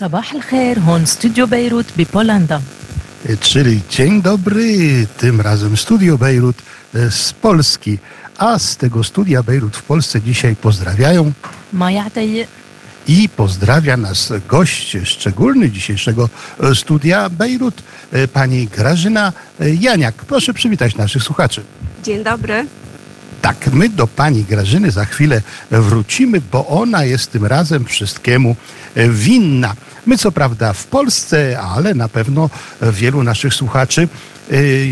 صباح الخير هون استوديو بيروت ببولندا Czyli dzień dobry, tym razem Studio Bejrut e, z Polski. A z tego studia Bejrut w Polsce dzisiaj pozdrawiają ما يعتي i pozdrawia nas gość szczególny dzisiejszego e, studia Bejrut, e, pani Grażyna e, Janiak. Proszę przywitać naszych słuchaczy. Dzień dobry. Tak, my do pani Grażyny za chwilę wrócimy, bo ona jest tym razem wszystkiemu e, winna. My co prawda w Polsce, ale na pewno wielu naszych słuchaczy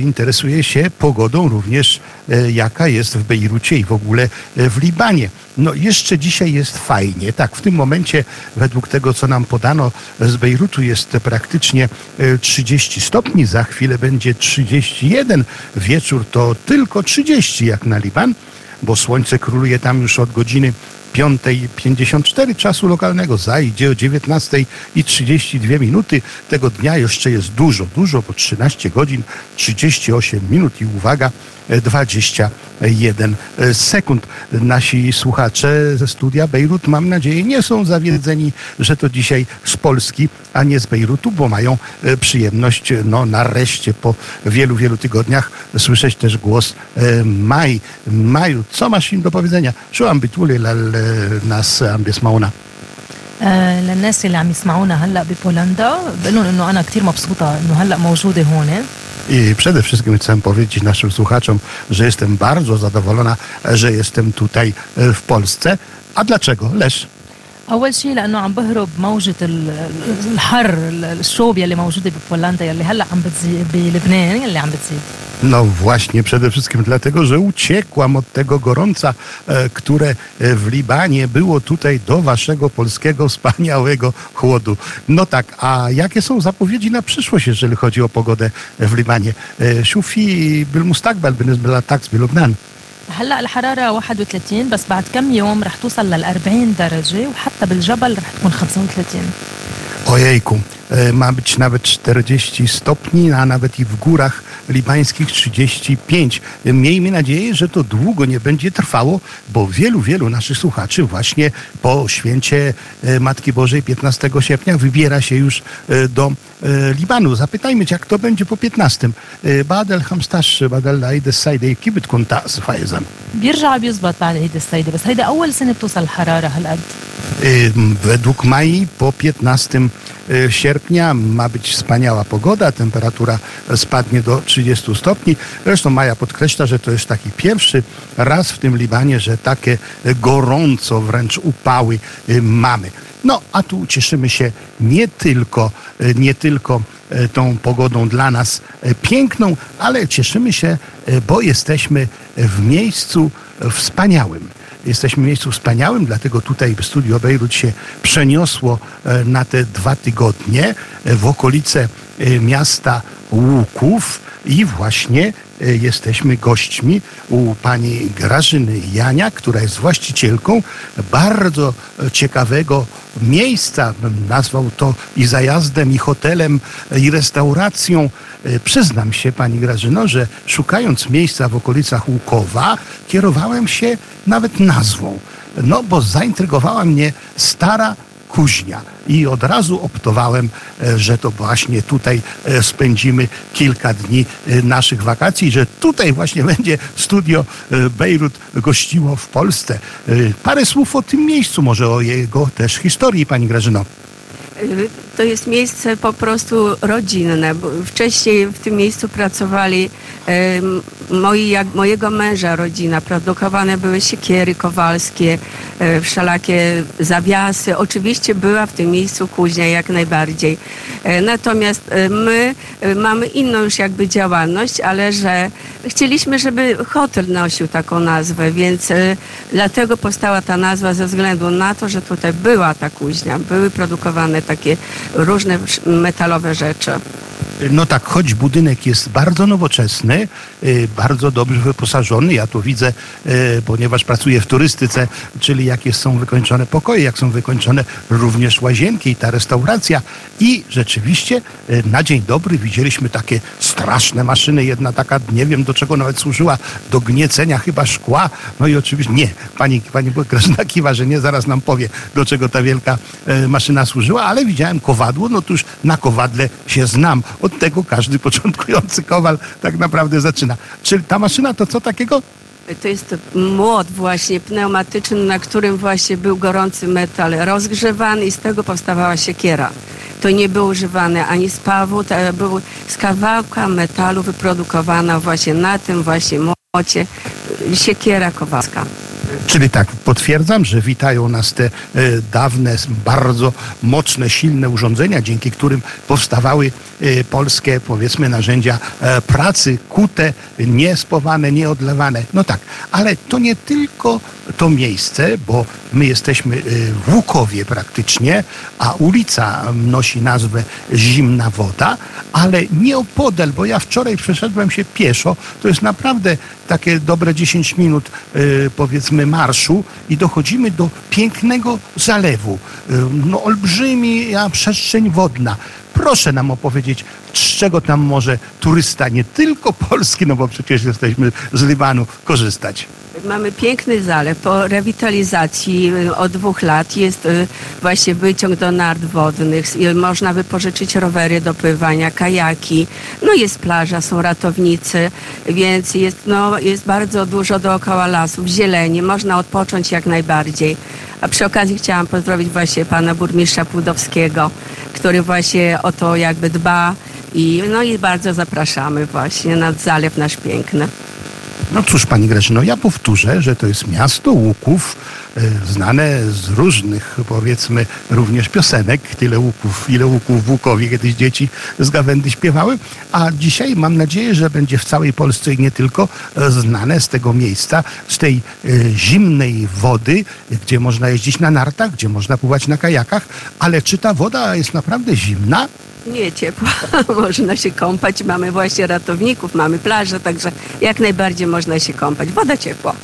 interesuje się pogodą również e, jaka jest w Bejrucie i w ogóle e, w Libanie. No jeszcze dzisiaj jest fajnie. Tak, w tym momencie według tego, co nam podano z Bejrutu jest praktycznie e, 30 stopni. Za chwilę będzie 31. Wieczór to tylko 30 jak na Liban, bo słońce króluje tam już od godziny 5.54 czasu lokalnego. Zajdzie o 19.32 minuty. Tego dnia jeszcze jest dużo, dużo, bo 13 godzin, 38 minut i uwaga, e, 20 1 e, sekund. Nasi słuchacze ze studia Bejrut, mam nadzieję, nie są zawiedzeni, że to dzisiaj z Polski, a nie z Bejrutu, bo mają e, przyjemność, e, no nareszcie po wielu, wielu tygodniach słyszeć też głos Maj. Maju, co masz im do powiedzenia? شو بتقولي للناس عم بيسمعونا؟ آه للناس اللي عم يسمعونا هلا ببولندا بقول لهم انه انا كثير مبسوطه انه هلا موجوده هون I przede wszystkim chcę powiedzieć naszym słuchaczom, że jestem bardzo zadowolona, że jestem tutaj e, w Polsce. A dlaczego? Leż. اول شيء لانه عم بهرب موجه ال- الحر ال- الشوب يلي موجوده ببولندا يلي هلا عم بتزيد بلبنان يلي عم بتزيد No właśnie, przede wszystkim dlatego, że uciekłam od tego gorąca, e, które e, w Libanie było tutaj do waszego polskiego wspaniałego chłodu. No tak, a jakie są zapowiedzi na przyszłość, jeżeli chodzi o pogodę w Libanie? E, شوفي بالمستقبل بالنسبة للطقس بلبنان هلا الحراره 31 بس بعد كم يوم رح توصل لل 40 درجه وحتى بالجبل رح تكون 35 Ojejku, e, ma być nawet 40 stopni, a nawet i w górach libańskich 35. Miejmy nadzieję, że to długo nie będzie trwało, bo wielu, wielu naszych słuchaczy właśnie po święcie e, Matki Bożej 15 sierpnia wybiera się już e, do e, Libanu. Zapytajmy cię, jak to będzie po 15. E, Badel Hamstash, Badel Aid Saidej, kibit kunta sfajezan. بيرجع بيزبط بعد عيد السيدة بس هيدا أول سنة بتوصل الحرارة هالقد Y, Według Mai po 15 y, sierpnia ma być wspaniała pogoda, temperatura spadnie do 30 stopni. Zresztą Maja podkreśla, że to jest taki pierwszy raz w tym Libanie, że takie gorąco, wręcz upały y, mamy. No, a tu cieszymy się nie tylko, y, nie tylko tą pogodą dla nas piękną, ale cieszymy się, bo jesteśmy w miejscu wspaniałym. Jesteśmy w miejscu wspaniałym, dlatego tutaj studio Bejrut się przeniosło e, na te dwa tygodnie e, w okolice e, miasta Łuków i właśnie jesteśmy gośćmi u pani Grażyny Jania, która jest właścicielką bardzo e, ciekawego miejsca. Nazwał to i zajazdem, i hotelem, e, i restauracją. E, Przyznam się, pani Grażyno, że szukając miejsca w okolicach Łukowa, kierowałem się nawet nazwą. No, bo zaintrygowała mnie stara kuźnia. I od razu optowałem, e, że to właśnie tutaj e, spędzimy kilka dni e, naszych wakacji, że tutaj właśnie będzie studio Bejrut gościło w Polsce. Parę słów o tym miejscu, może o jego też historii, pani Grażyno. To jest miejsce po prostu rodzinne. Wcześniej w tym miejscu pracowali moi, jak mojego męża rodzina. Produkowane były siekiery kowalskie, e, wszelakie zawiasy. Oczywiście była w tym miejscu kuźnia jak najbardziej. E, Natomiast e, my mamy inną już jakby działalność, ale że chcieliśmy, żeby hotel nosił taką nazwę, więc e, dlatego powstała ta nazwa ze względu na to, że tutaj była ta kuźnia, były produkowane takie różne metalowe rzeczy. No tak, choć budynek jest bardzo nowoczesny, y, bardzo dobrze wyposażony, ja to widzę, y, ponieważ pracuję w turystyce, czyli jakie są wykończone pokoje, jak są wykończone również łazienki i ta restauracja. I rzeczywiście y, na dzień dobry widzieliśmy takie straszne maszyny, jedna taka, nie wiem do czego nawet służyła, do gniecenia chyba szkła. No i oczywiście nie, pani, pani Grażyna kiwa, że nie, zaraz nam powie, do czego ta wielka maszyna służyła, ale widziałem kowadło, no to już na kowadle się znam. Od tego każdy początkujący kowal tak naprawdę zaczyna. Czy ta maszyna to co takiego? To jest młot właśnie pneumatyczny, na którym właśnie był gorący metal rozgrzewany i z tego powstawała siekiera. To nie było używane ani z pawu, to był z kawałka metalu wyprodukowana właśnie na tym właśnie młocie siekiera kowalska. Czyli tak, potwierdzam, że witają nas te e, dawne, bardzo mocne, silne urządzenia, dzięki którym powstawały e, polskie, powiedzmy, narzędzia e, pracy, kute, niespowane, nieodlewane. No tak, ale to nie tylko to miejsce, bo my jesteśmy w Łukowie praktycznie, a ulica nosi nazwę Zimna Woda, ale nieopodal, bo ja wczoraj przeszedłem się pieszo, to jest naprawdę takie dobre 10 minut, powiedzmy, marszu i dochodzimy do pięknego zalewu. No, olbrzymia przestrzeń wodna. Proszę nam opowiedzieć, z czego tam może turysta, nie tylko polski, no bo przecież jesteśmy z Libanu, korzystać. Mamy piękny zalew. Po rewitalizacji y, od dwóch lat jest y, właśnie wyciąg do nart wodnych. Można wypożyczyć rowery do pływania, kajaki. No jest plaża, są ratownicy, więc jest, no, jest bardzo dużo dookoła lasów, zieleni. Można odpocząć jak najbardziej. A przy okazji chciałam pozdrowić właśnie pana burmistrza Płudowskiego, który właśnie o to jakby dba i no i bardzo zapraszamy właśnie na zalew nasz piękny. No cóż, pani Grażyno, ja powtórzę, że to jest miasto łuków, e, znane z różnych, powiedzmy, również piosenek. Tyle łuków, ile łuków w Łukowie kiedyś dzieci z gawędy śpiewały. A dzisiaj mam nadzieję, że będzie w całej Polsce i nie tylko e, znane z tego miejsca, z tej e, zimnej wody, gdzie można jeździć na nartach, gdzie można pływać na kajakach. Ale czy ta woda jest naprawdę zimna? Nie, ciepła. można się kąpać. Mamy właśnie ratowników, mamy plażę, także jak najbardziej można się kąpać. Woda ciepła.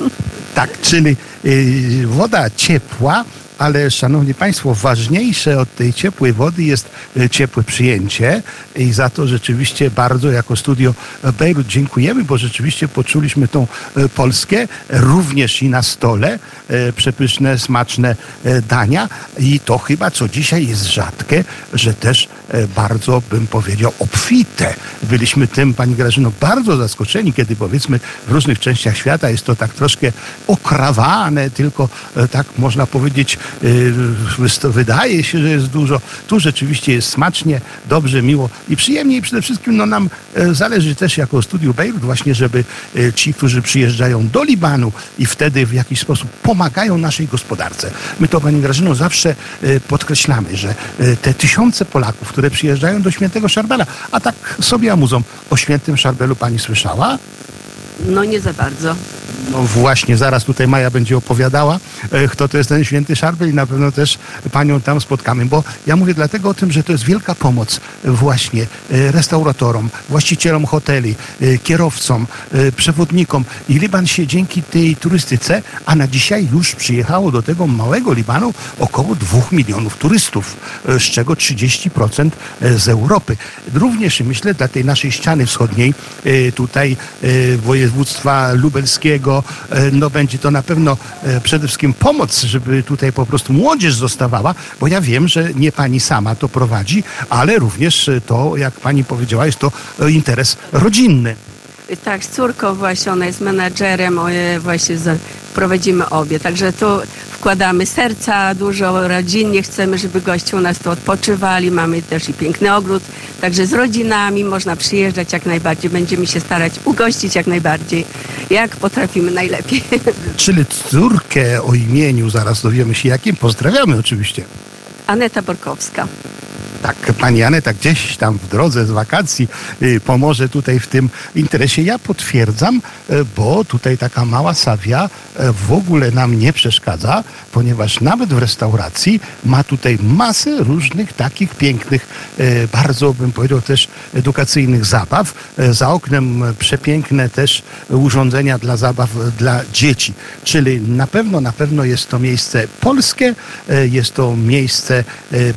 Tak, czyli y, woda ciepła, ale szanowni państwo, ważniejsze od tej ciepłej wody jest y, ciepłe przyjęcie i za to rzeczywiście bardzo jako studio Bejrut dziękujemy, bo rzeczywiście poczuliśmy tą y, Polskę również i na stole, przepyszne, smaczne dania i to chyba co dzisiaj jest rzadkie, że też bardzo, bym powiedział, obfite. Byliśmy tym, pani Grażyno, bardzo zaskoczeni, kiedy powiedzmy w różnych częściach świata jest to tak troszkę okrawane, tylko e, tak można powiedzieć, e, wydaje się, że jest dużo. Tu rzeczywiście jest smacznie, dobrze, miło i przyjemnie i przede wszystkim no, nam zależy też jako studiu Beirut właśnie, żeby ci, którzy przyjeżdżają do Libanu i wtedy w jakiś sposób pomagają naszej gospodarce. My to, pani Grażyno, zawsze podkreślamy, że te tysiące Polaków, które przyjeżdżają do świętego Szarbela. A tak sobie amuzą. O świętym Szarbelu pani słyszała? No nie za bardzo. No właśnie, zaraz tutaj Maja będzie opowiadała, e, kto to jest ten święty Szarbel i na pewno też panią tam spotkamy, bo ja mówię dlatego o tym, że to jest wielka pomoc właśnie e, restauratorom, właścicielom hoteli, e, kierowcom, przewodnikom i Liban się dzięki tej turystyce, a na dzisiaj już przyjechało do tego małego Libanu około dwóch milionów turystów, z czego 30% z Europy. Również myślę dla tej naszej ściany wschodniej, tutaj województwa lubelskiego, E, no będzie to na pewno e, przede wszystkim pomoc, żeby tutaj po prostu młodzież zostawała, bo ja wiem, że nie pani sama to prowadzi, ale również to, jak pani powiedziała, jest to e, interes rodzinny. Tak, z córką właśnie, ona jest menadżerem, właśnie prowadzimy obie. Także tu wkładamy serca dużo rodzinnie, chcemy, żeby goście u nas tu odpoczywali. Mamy też i piękny ogród, także z rodzinami można przyjeżdżać jak najbardziej. Będziemy się starać ugościć jak najbardziej, jak potrafimy najlepiej. Czyli córkę o imieniu, zaraz dowiemy się jakim, pozdrawiamy oczywiście. Aneta Borkowska. Tak, pani Aneta gdzieś tam w drodze z wakacji y, pomoże tutaj w tym interesie. Ja potwierdzam, y, bo tutaj taka mała sawia y, w ogóle nam nie przeszkadza, ponieważ nawet w restauracji ma tutaj masę różnych takich pięknych, bardzo bym powiedział też edukacyjnych zabaw. Za oknem przepiękne też urządzenia dla zabaw dla dzieci. Czyli na pewno, na pewno jest to miejsce polskie, jest to miejsce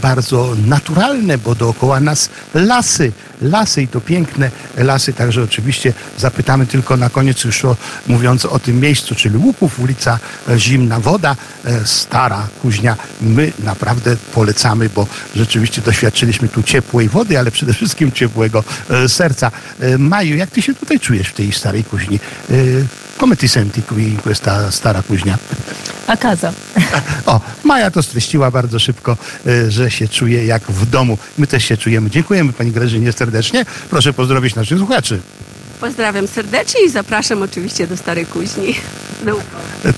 bardzo naturalne, bo dookoła nas lasy, lasy i to piękne lasy, także oczywiście zapytamy tylko na koniec już o, mówiąc o tym miejscu, czyli Łupów, ulica Zimna Woda, e, stara kuźnia. My naprawdę polecamy, bo rzeczywiście doświadczyliśmy tu ciepłej wody, ale przede wszystkim ciepłego e, serca. E, Maju, jak ty się tutaj czujesz w tej starej kuźni? Come ti senti qui questa stara kuźnia? A casa. O, Maja to streściła bardzo szybko, e, że się czuje jak w domu. My też się czujemy. Dziękujemy Pani Grażynie serdecznie. Proszę pozdrowić naszych słuchaczy. Pozdrawiam serdecznie i zapraszam oczywiście do Starej Kuźni. Do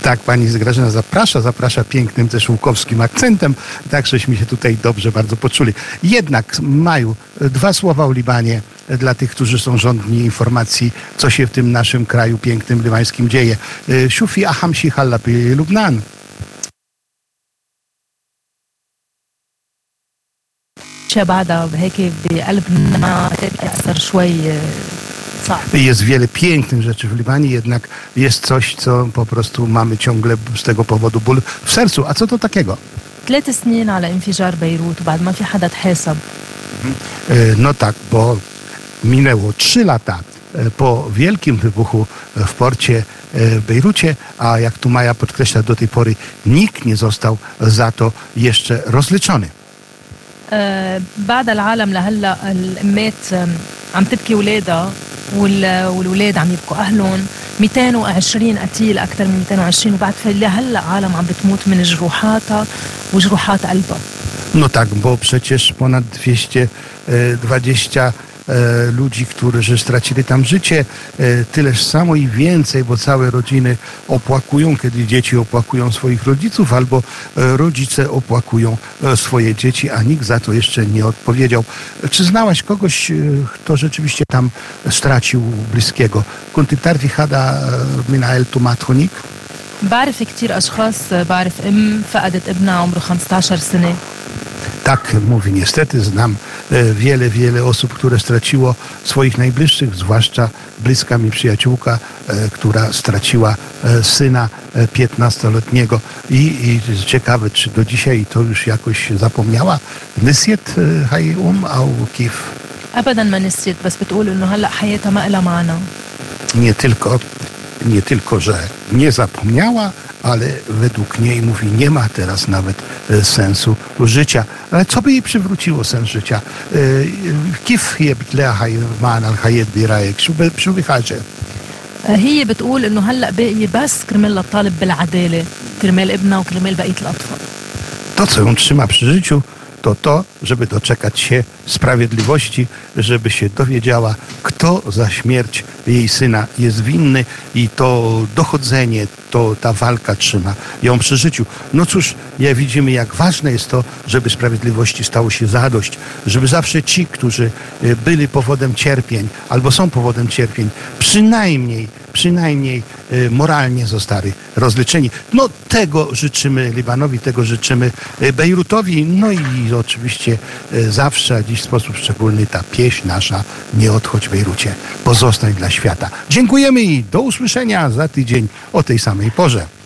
Tak, Pani Grażyna zaprasza, zaprasza pięknym też łukowskim akcentem, tak żeśmy się tutaj dobrze bardzo poczuli. Jednak, Maju, e, dwa słowa o Libanie e, dla tych, którzy są żądni informacji, co się w tym naszym kraju pięknym libańskim dzieje. E, Shufi Ahamsi Hallapi Lubnan. اشياء بعدها هيك بقلبنا بيأثر شوي آه، صعب Jest wiele pięknych rzeczy w Libanie, jednak jest coś, co po prostu mamy ciągle z tego powodu ból w sercu. A co to takiego? ثلاث سنين على انفجار بيروت وبعد ما في حدا تحاسب E, No tak, bo minęło trzy lata e, po wielkim wybuchu e, w porcie e, w Bejrucie, a jak tu Maja podkreśla, do tej pory nikt nie został za to jeszcze rozliczony. آه، بعد العالم لهلا الامات آم، عم تبكي اولادها وال- والولاد عم يبكوا أهلهم. 220 قتيل أكثر من 220 وبعد في لهلأ عالم عم بتموت من جروحاتها وجروحات قلبها. No tak, bo przecież ponad 220 e, ludzi, którzy stracili tam życie, e, tyleż samo i więcej, bo całe rodziny opłakują, kiedy dzieci opłakują swoich rodziców, albo e, rodzice opłakują e, swoje dzieci, a nikt za to jeszcze nie odpowiedział. Czy znałaś kogoś, e, kto rzeczywiście tam stracił bliskiego? Kunty tarfi hada e, min aeltu mathonik? بعرف كتير اشخاص آه، بعرف ام فقدت ابنها عمره 15 سنه Tak mówi, niestety znam e, wiele, wiele osób, które straciło swoich najbliższych, zwłaszcza bliska mi przyjaciółka, e, która straciła e, syna e, 15-letniego I, i ciekawe, czy do dzisiaj to już jakoś zapomniała. Nysiet e, hay um au kif. ابدا ما نسيت بس بتقول انه هلا حياتها ما لها معنى Nie tylko, nie tylko, że nie zapomniała, ale według niej mówi, nie ma teraz nawet e, sensu życia. Ale co by jej przywróciło sens życia? E, Kif je bitleha ma'an al-hayat birajek? Szو بحاجة آه، هي بتقول انه هلا باقي بس كرمال الطالب بالعداله كرمال ابنها وكرمال بقيه الاطفال To, co ją trzyma przy życiu, to to, żeby doczekać się sprawiedliwości, żeby się dowiedziała, kto za śmierć jej syna jest winny i to dochodzenie, to ta walka trzyma ją przy życiu. No cóż, ja widzimy, jak ważne jest to, żeby sprawiedliwości stało się zadość, żeby zawsze ci, którzy y, byli powodem cierpień albo są powodem cierpień, przynajmniej, przynajmniej moralnie zostali rozliczeni. No tego życzymy Libanowi, tego życzymy y, Bejrutowi, no i oczywiście y, zawsze, a dziś w sposób szczególny ta pieśń nasza, nie odchodź Bejrucie, pozostań dla świata. Dziękujemy i do usłyszenia za tydzień o tej samej porze.